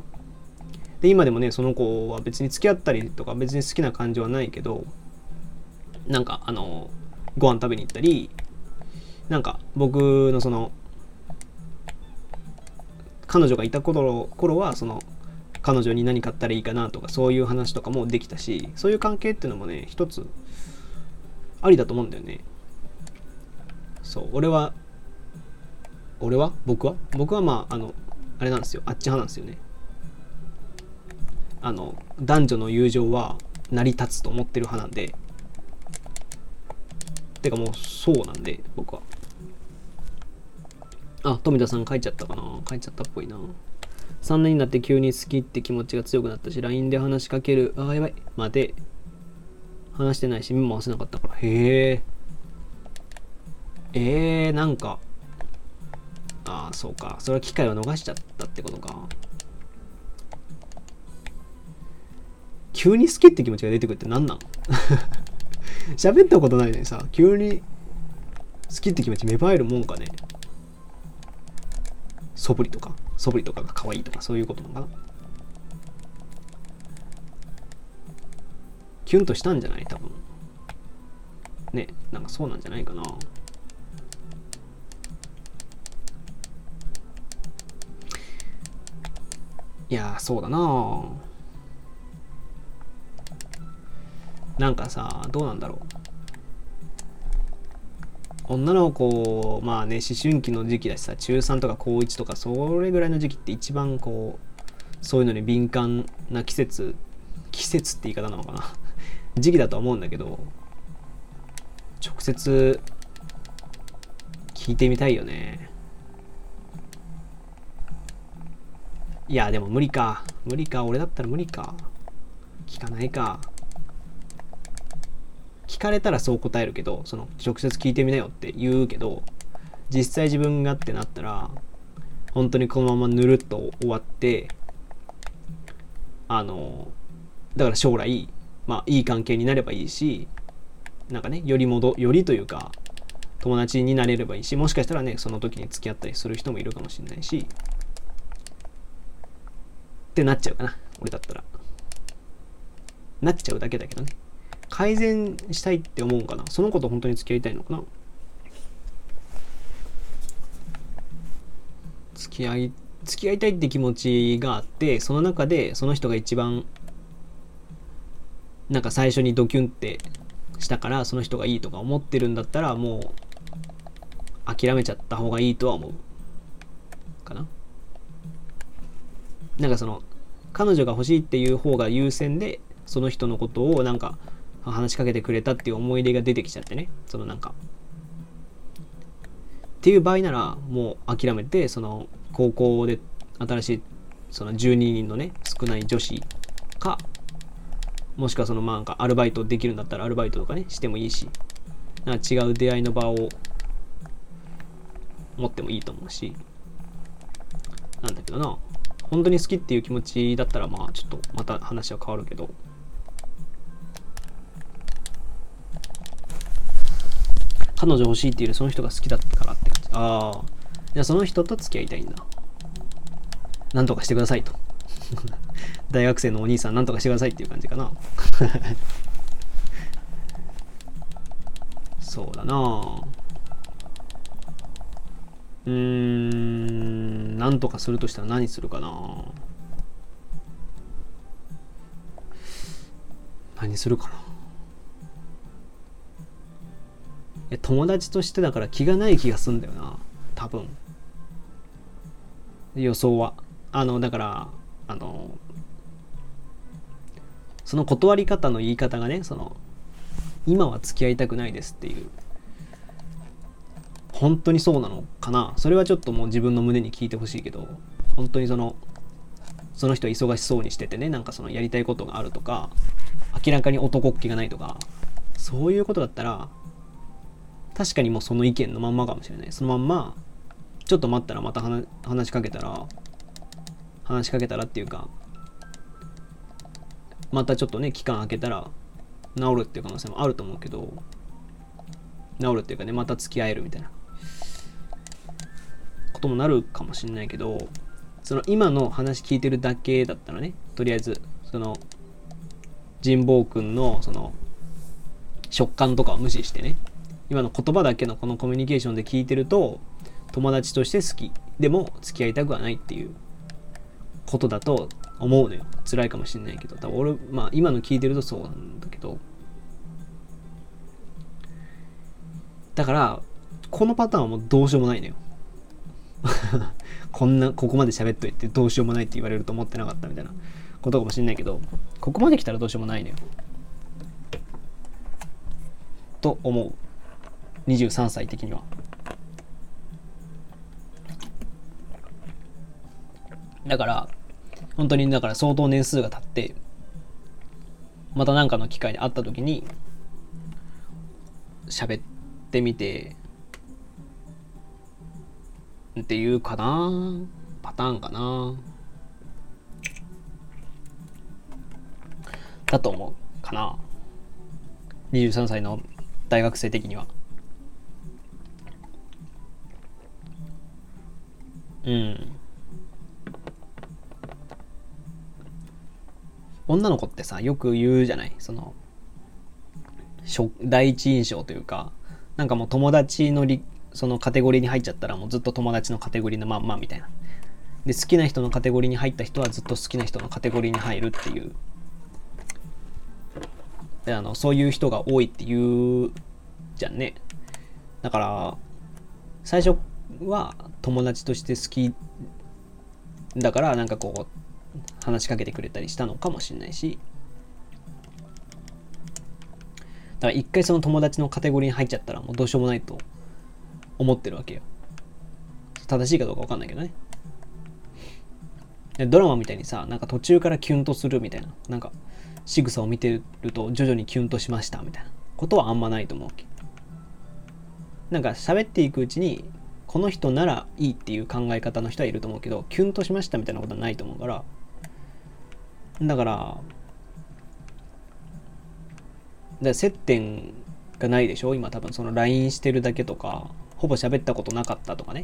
で今でもねその子は別に付き合ったりとか別に好きな感じはないけどなんかあのご飯食べに行ったりなんか僕のその彼女がいた頃頃はその彼女に何買ったらいいかなとかそういう話とかもできたしそういう関係っていうのもね一つありだと思うんだよね。そう俺は俺は？僕は？僕はまああのあれなんですよ。あっち派なんですよね。あの男女の友情は成り立つと思ってる派なんで。てかもうそうなんで僕は。あ富田さん書いちゃったかな？書いちゃったっぽいな。3年になって急に好きって気持ちが強くなったし LINE で話しかけるあーやばい。待て話してないし目も合わせなかったから。へええー、なんかああそうか。それは機会を逃しちゃったってことか。急に好きって気持ちが出てくるって何なん？*laughs* 喋ったことないのにさ急に好きって気持ち芽生えるもんかね。素振りとか素振りとかが可愛いとかそういうことなのかな。キュンとしたんじゃない？多分。ねなんかそうなんじゃないかな。いやそうだな。なんかさどうなんだろう。女の子まあね思春期の時期だしさ中3とか高1とかそれぐらいの時期って一番こうそういうのに敏感な季節季節って言い方なのかな。時期だとは思うんだけど直接聞いてみたいよね。いやでも無理か。無理か。俺だったら無理か。聞かないか。聞かれたらそう答えるけどその直接聞いてみなよって言うけど実際自分がってなったら本当にこのままぬるっと終わってあのだから将来まあいい関係になればいいしなんかねより戻よりというか友達になれればいいしもしかしたらねその時に付き合ったりする人もいるかもしれないしってなっちゃうかな俺だったら。なっちゃうだけだけどね。改善したいって思うかな。その子と本当に付き合いたいのかな。付き合い付き合いたいって気持ちがあってその中でその人が一番なんか最初にドキュンってしたからその人がいいとか思ってるんだったらもう諦めちゃった方がいいとは思うかな。なんかその彼女が欲しいっていう方が優先でその人のことをなんか話しかけてくれたっていう思い出が出てきちゃってね。そのなんか。っていう場合ならもう諦めてその高校で新しいその12人のね少ない女子かもしくはそのまあなんかアルバイトできるんだったらアルバイトとかねしてもいいしな違う出会いの場を持ってもいいと思うしなんだけどな。本当に好きっていう気持ちだったらまあちょっとまた話は変わるけど。彼女欲しいっていうよりその人が好きだったからって感じ。ああじゃあその人と付き合いたいんだ。なんとかしてくださいと。*laughs* 大学生のお兄さんなんとかしてくださいっていう感じかな。*laughs* そうだなあうーんなんとかするとしたら何するかな。何するかな。え友達としてだから気がない気がすんだよな。多分。予想は。あのだからあのその断り方の言い方がねその今は付き合いたくないですっていう本当にそうなのかな？それはちょっともう自分の胸に聞いてほしいけど本当にそのその人忙しそうにしててねなんかそのやりたいことがあるとか明らかに男っ気がないとかそういうことだったら確かにもうその意見のまんまかもしれない。そのまんまちょっと待ったらまた話しかけたら話しかけたらっていうかまたちょっとね期間空けたら治るっていう可能性もあると思うけど治るっていうかねまた付き合えるみたいな。ともなるかもしれないけどその今の話聞いてるだけだったらね。とりあえずその神保君のその食感とかを無視してね。今の言葉だけのこのコミュニケーションで聞いてると友達として好き。でも付き合いたくはないっていうことだと思うのよ。辛いかもしれないけど。多分俺まあ今の聞いてるとそうなんだけど。だからこのパターンはもうどうしようもないのよ。こんなここまで喋っといてどうしようもないって言われると思ってなかったみたいな。ことかもしれないけどここまで来たらどうしようもないのよ。と思う。23歳的には。だから本当にだから相当年数が経ってまた何かの機会で会った時に喋ってみてっていうかな。パターンかな。だと思うかな。23歳の大学生的には。うん。女の子ってさよく言うじゃない？その第一印象というかなんかもう友達のりそのカテゴリーに入っちゃったらもうずっと友達のカテゴリーのまんまみたいな。で好きな人のカテゴリーに入った人はずっと好きな人のカテゴリーに入るっていう。であのそういう人が多いっていうじゃんね。だから最初は友達として好きだからなんかこう話しかけてくれたりしたのかもしれないし。だから一回その友達のカテゴリーに入っちゃったらもうどうしようもないと思ってるわけよ。正しいかどうか分かんないけどね。ドラマみたいにさなんか途中からキュンとするみたいな。なんか仕草を見てると徐々にキュンとしましたみたいな。ことはあんまないと思うけ。なんか喋っていくうちにこの人ならいいっていう考え方の人はいると思うけどキュンとしましたみたいなことはないと思うから。だからで接点がないでしょ？今多分その LINE してるだけとか。ほぼ喋ったことなかったとかね。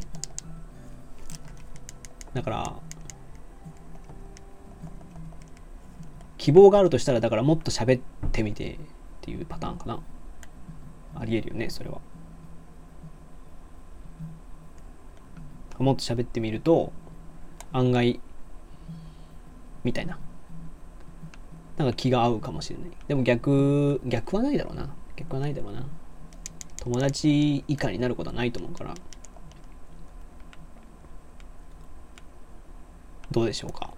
だから希望があるとしたらだからもっと喋ってみてっていうパターンかな。ありえるよねそれは。もっと喋ってみると案外みたいな。なんか気が合うかもしれない。でも逆逆はないだろうな。逆はないだろうな。友達以下になることはないと思うから。どうでしょうか？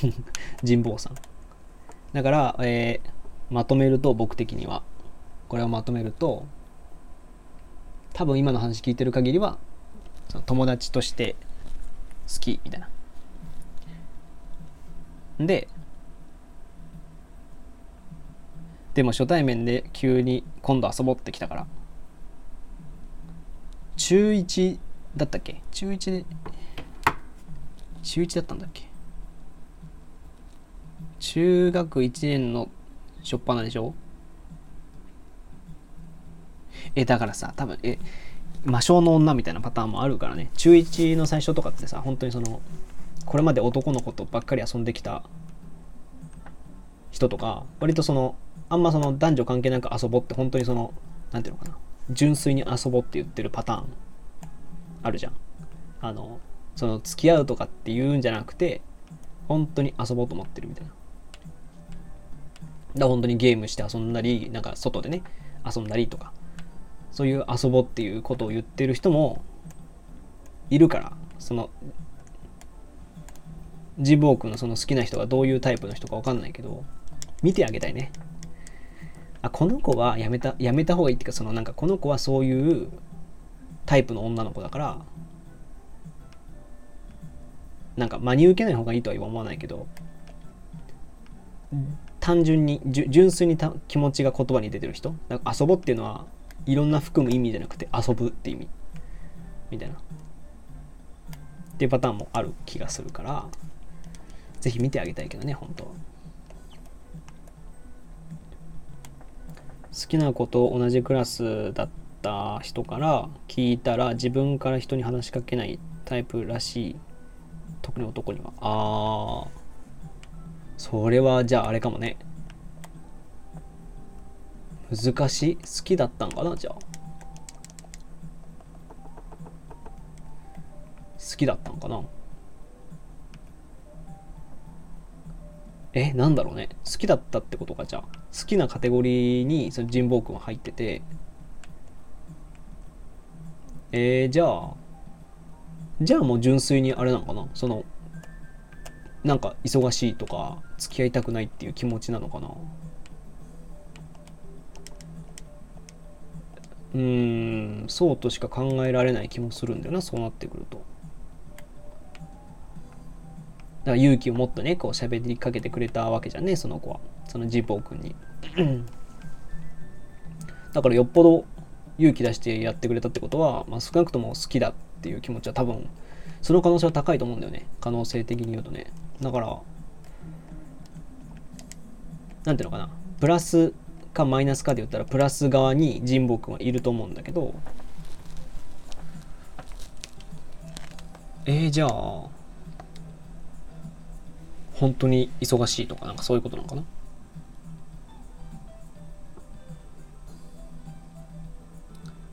*laughs* 神保さん。だから、えー、まとめると僕的には。これをまとめると多分今の話聞いてる限りはその友達として好きみたいな。ででも初対面で急に今度遊ぼってきたから。中1だったっけ？中1で中1だったんだっけ？中学1年の初っ端でしょ？えだからさ多分え魔性の女みたいなパターンもあるからね。中1の最初とかってさ本当にそのこれまで男の子とばっかり遊んできた人とか割とそのあんまその男女関係なく遊ぼって本当にその何ていうのかな純粋に遊ぼって言ってるパターンあるじゃん。あのその付き合うとかっていうんじゃなくて本当に遊ぼうと思ってるみたいな。だ本当にゲームして遊んだりなんか外でね遊んだりとかそういう遊ぼうっていうことを言ってる人もいるからそのジボー君のその好きな人がどういうタイプの人か分かんないけど見てあげたいね。あこの子はやめたやめた方がいいっていうかそのなんかこの子はそういうタイプの女の子だからなんか真に受けない方がいいとは思わないけど単純に純粋にた気持ちが言葉に出てる人なんか遊ぼっていうのはいろんな含む意味じゃなくて遊ぶって意味。みたいな。っていうパターンもある気がするからぜひ見てあげたいけどね本当は。好きな子と同じクラスだった人から聞いたら自分から人に話しかけないタイプらしい特に男には。ああそれはじゃああれかもね。難しい。好きだったんかなじゃあ。好きだったんかな。えなんだろうね。好きだったってことかじゃあ。好きなカテゴリーにその神保君は入ってて。えー、じゃあじゃあもう純粋にあれなのかな？そのなんか忙しいとか付き合いたくないっていう気持ちなのかな？うーんそうとしか考えられない気もするんだよなそうなってくると。から勇気をもっとねこう喋りかけてくれたわけじゃんねその子は。そのジポー君に。*clears throat* だからよっぽど勇気出してやってくれたってことは、まあ、少なくとも好きだっていう気持ちは多分その可能性は高いと思うんだよね。可能性的に言うとね。だからなんていうのかな。プラスかマイナスかで言ったらプラス側に神保君はいると思うんだけど。えー、じゃあ本当に忙しいとかなんかそういうことなのかな？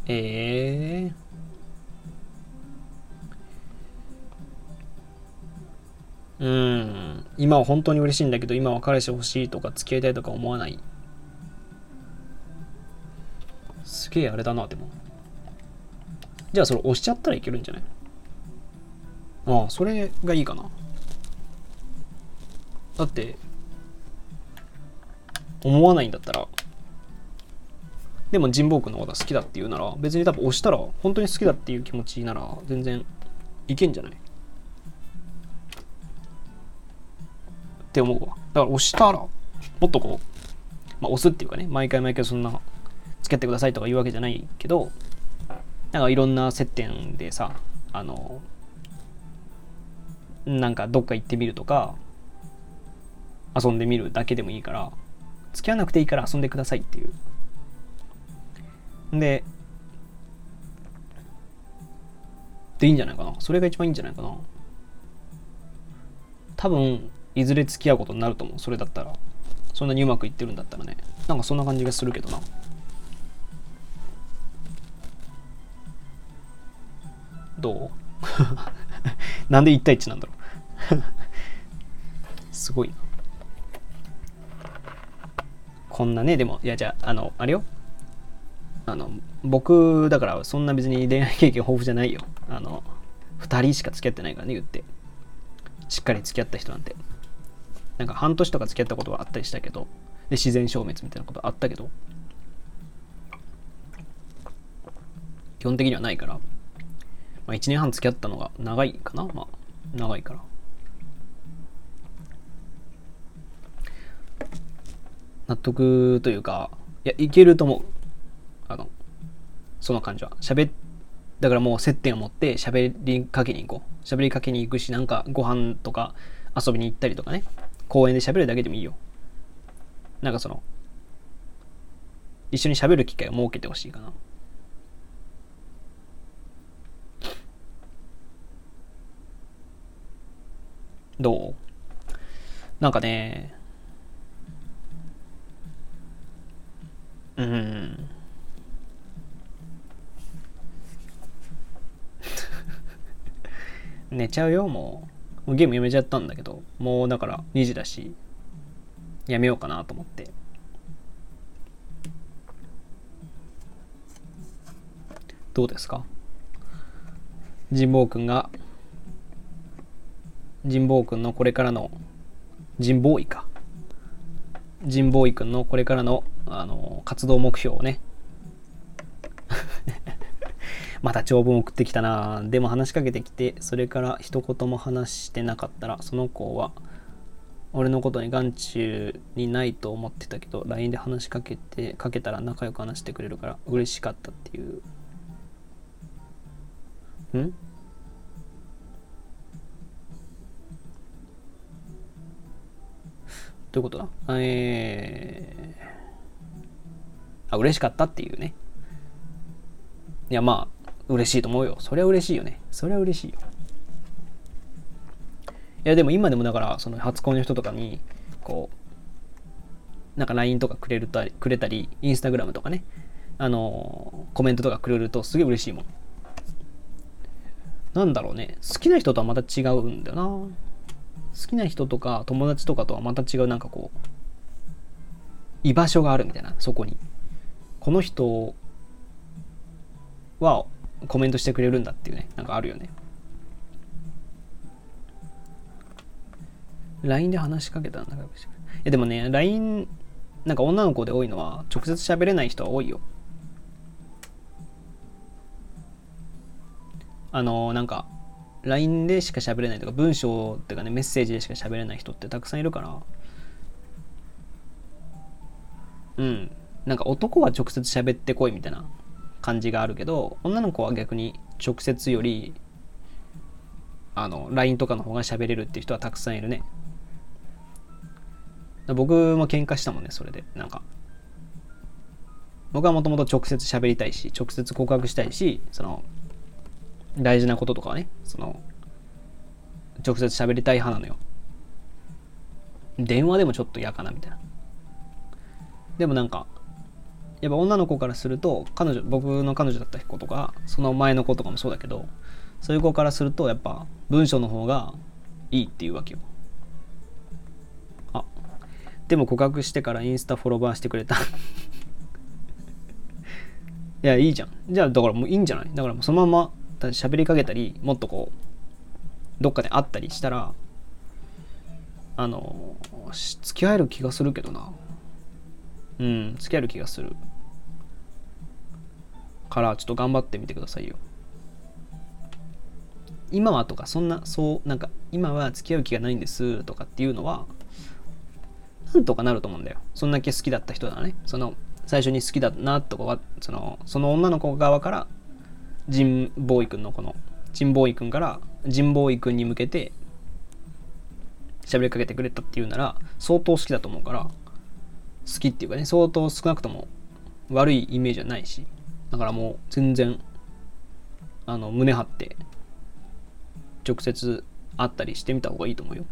えー、うん。今は本当に嬉しいんだけど今は彼氏欲しいとか付き合いたいとか思わない。すげえあれだなでも。じゃあそれ押しちゃったらいけるんじゃない？ああそれがいいかな。だって思わないんだったらでも神保君のこと好きだって言うなら別に多分押したら本当に好きだっていう気持ちなら全然いけんじゃない？って思うわ。だから押したらもっとこう、まあ、押すっていうかね毎回毎回そんな付き合ってくださいとか言うわけじゃないけどなんかいろんな接点でさあのなんかどっか行ってみるとか遊んでみるだけでもいいから付き合わなくていいから遊んでくださいっていう。ででいいんじゃないかな。それが一番いいんじゃないかな。多分いずれ付き合うことになると思う。それだったら。そんなにうまくいってるんだったらね。なんかそんな感じがするけどな。どう？*laughs* なんで1対1なんだろう。*laughs* すごいな。こんなねでもいやじゃああのあれよ。あの僕だからそんな別に恋愛経験豊富じゃないよ。あの2人しか付き合ってないからね言って。しっかり付き合った人なんて。なんか半年とか付き合ったことはあったりしたけど。で自然消滅みたいなことあったけど。基本的にはないから、まあ、1年半付き合ったのが長いかな。まあ長いから。納得というかいやいけると思う。あのその感じは。喋だからもう接点を持って喋りかけに行こう。喋りかけに行くしなんかご飯とか遊びに行ったりとかね。公園で喋るだけでもいいよ。なんかその一緒に喋る機会を設けてほしいかな。どう？なんかねうん。*laughs* 寝ちゃうよもう。もうゲームやめちゃったんだけど。もうだから2時だし。やめようかなと思って。どうですか？神保くんが。神保くんのこれからの神保医か。神保医くんのこれからのあの活動目標をね。*laughs* また長文送ってきたなでも話しかけてきてそれから一言も話してなかったらその子は俺のことに眼中にないと思ってたけど LINE で話しかけてかけたら仲良く話してくれるから嬉しかったっていう。ん？どういうことだ？えー、あ、嬉しかったっていうね。いや、まあ、嬉しいと思うよ。それは嬉しいよね。それは嬉しいよ。いや、でも今でもだから、その初恋の人とかに、こう、なんか LINE とかくれるたり、くれたり、インスタグラムとかね、あのー、コメントとかくれるとすげえ嬉しいもん。なんだろうね。好きな人とはまた違うんだよな。好きな人とか友達とかとはまた違うなんかこう居場所があるみたいなそこに。この人はコメントしてくれるんだっていうねなんかあるよね。LINE で話しかけたら仲良くしてくれるいやでもね LINE なんか女の子で多いのは直接喋れない人は多いよ。あのなんか LINE でしか喋れないとか文章っていうかねメッセージでしか喋れない人ってたくさんいるから。うん。なんか男は直接喋ってこいみたいな感じがあるけど女の子は逆に直接よりあの LINE とかの方が喋れるっていう人はたくさんいるね。僕も喧嘩したもんねそれで。なんか。僕はもともと直接喋りたいし直接告白したいしその大事なこととかはねその直接喋りたい派なのよ。電話でもちょっと嫌かなみたいな。でもなんかやっぱ女の子からすると彼女僕の彼女だった子とかその前の子とかもそうだけどそういう子からするとやっぱ文章の方がいいっていうわけよ。あでも告白してからインスタフォロワーしてくれた。いやいいじゃん。じゃあだからもういいんじゃない？だからもうそのまま喋りかけたりもっとこうどっかで会ったりしたらあの付き合える気がするけどな。うん付き合える気がする。からちょっと頑張ってみてくださいよ。今はとかそんなそうなんか今は付き合う気がないんですとかっていうのはなんとかなると思うんだよ。そんだけ好きだった人ならね。その最初に好きだなとかはそのその女の子側からジンボーイ君のこのジンボーイ君からジンボーイ君に向けて喋りかけてくれたっていうなら相当好きだと思うから好きっていうかね相当少なくとも悪いイメージはないしだからもう全然あの胸張って直接会ったりしてみた方がいいと思うよ。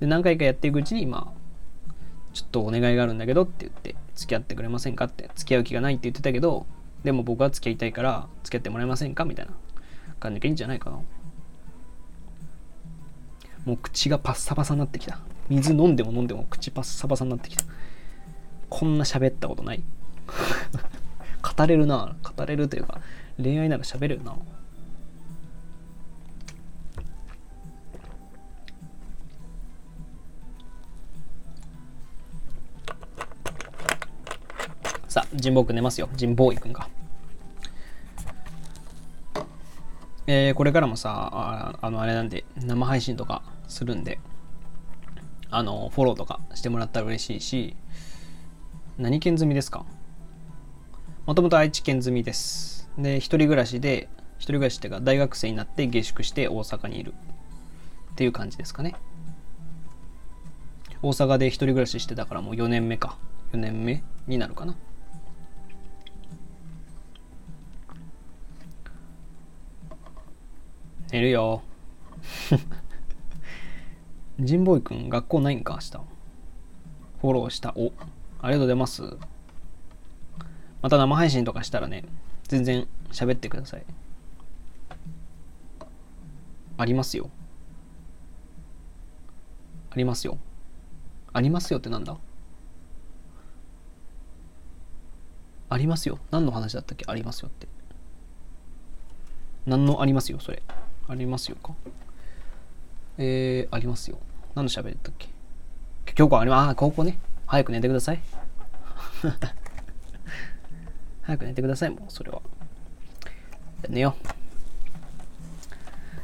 で何回かやっていくうちにまあちょっとお願いがあるんだけどって言って付き合ってくれませんかって付き合う気がないって言ってたけどでも僕は付き合いたいから付き合ってもらえませんか？みたいな感じでいいんじゃないかな。もう口がパッサパサになってきた。水飲んでも飲んでも口パッサパサになってきた。こんな喋ったことない。語れるな。語れるというか恋愛なら喋れるな。さあ、神保くん寝ますよ。神保井くんが。えー、これからもさ、ああの、あれなんで、生配信とかするんで、あの、フォローとかしてもらったら嬉しいし、何県済みですか？もともと愛知県済みです。で、一人暮らしで、一人暮らしっていうか、大学生になって下宿して大阪にいるっていう感じですかね。大阪で一人暮らししてたからもう4年目か。4年目になるかな。寝るよ。神保くん学校ないんか明日。フォローした。お、ありがとうございます。また生配信とかしたらね、全然喋ってください。ありますよ。ありますよ。ありますよってなんだ？ありますよ。何の話だったっけ？ありますよって。何のありますよ、それ。ありますよか？えー、ありますよ。何の喋りだったっけ？今日はあります。あ、高校ね。早く寝てください。*laughs* 早く寝てください、もう、それは。寝よう。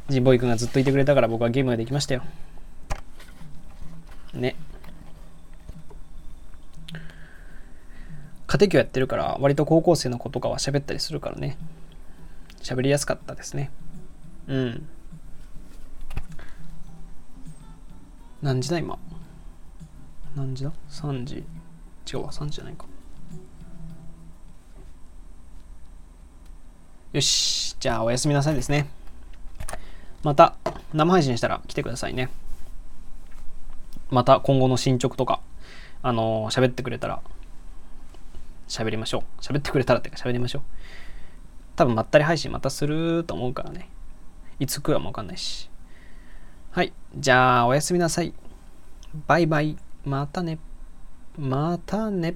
神保井くんがずっといてくれたから僕はゲームができましたよ。ね。家庭教やってるから割と高校生の子とかは喋ったりするからね喋りやすかったですねうん何時だ今？何時だ ?3 時違うわ3時じゃないかよしじゃあおやすみなさいですねまた生配信したら来てくださいねまた今後の進捗とかあのー喋ってくれたら喋りましょう。喋ってくれたらってか喋りましょう。多分まったり配信またすると思うからね。いつ来るかもわかんないし。はい。じゃあ、おやすみなさい。バイバイ。またね。またね。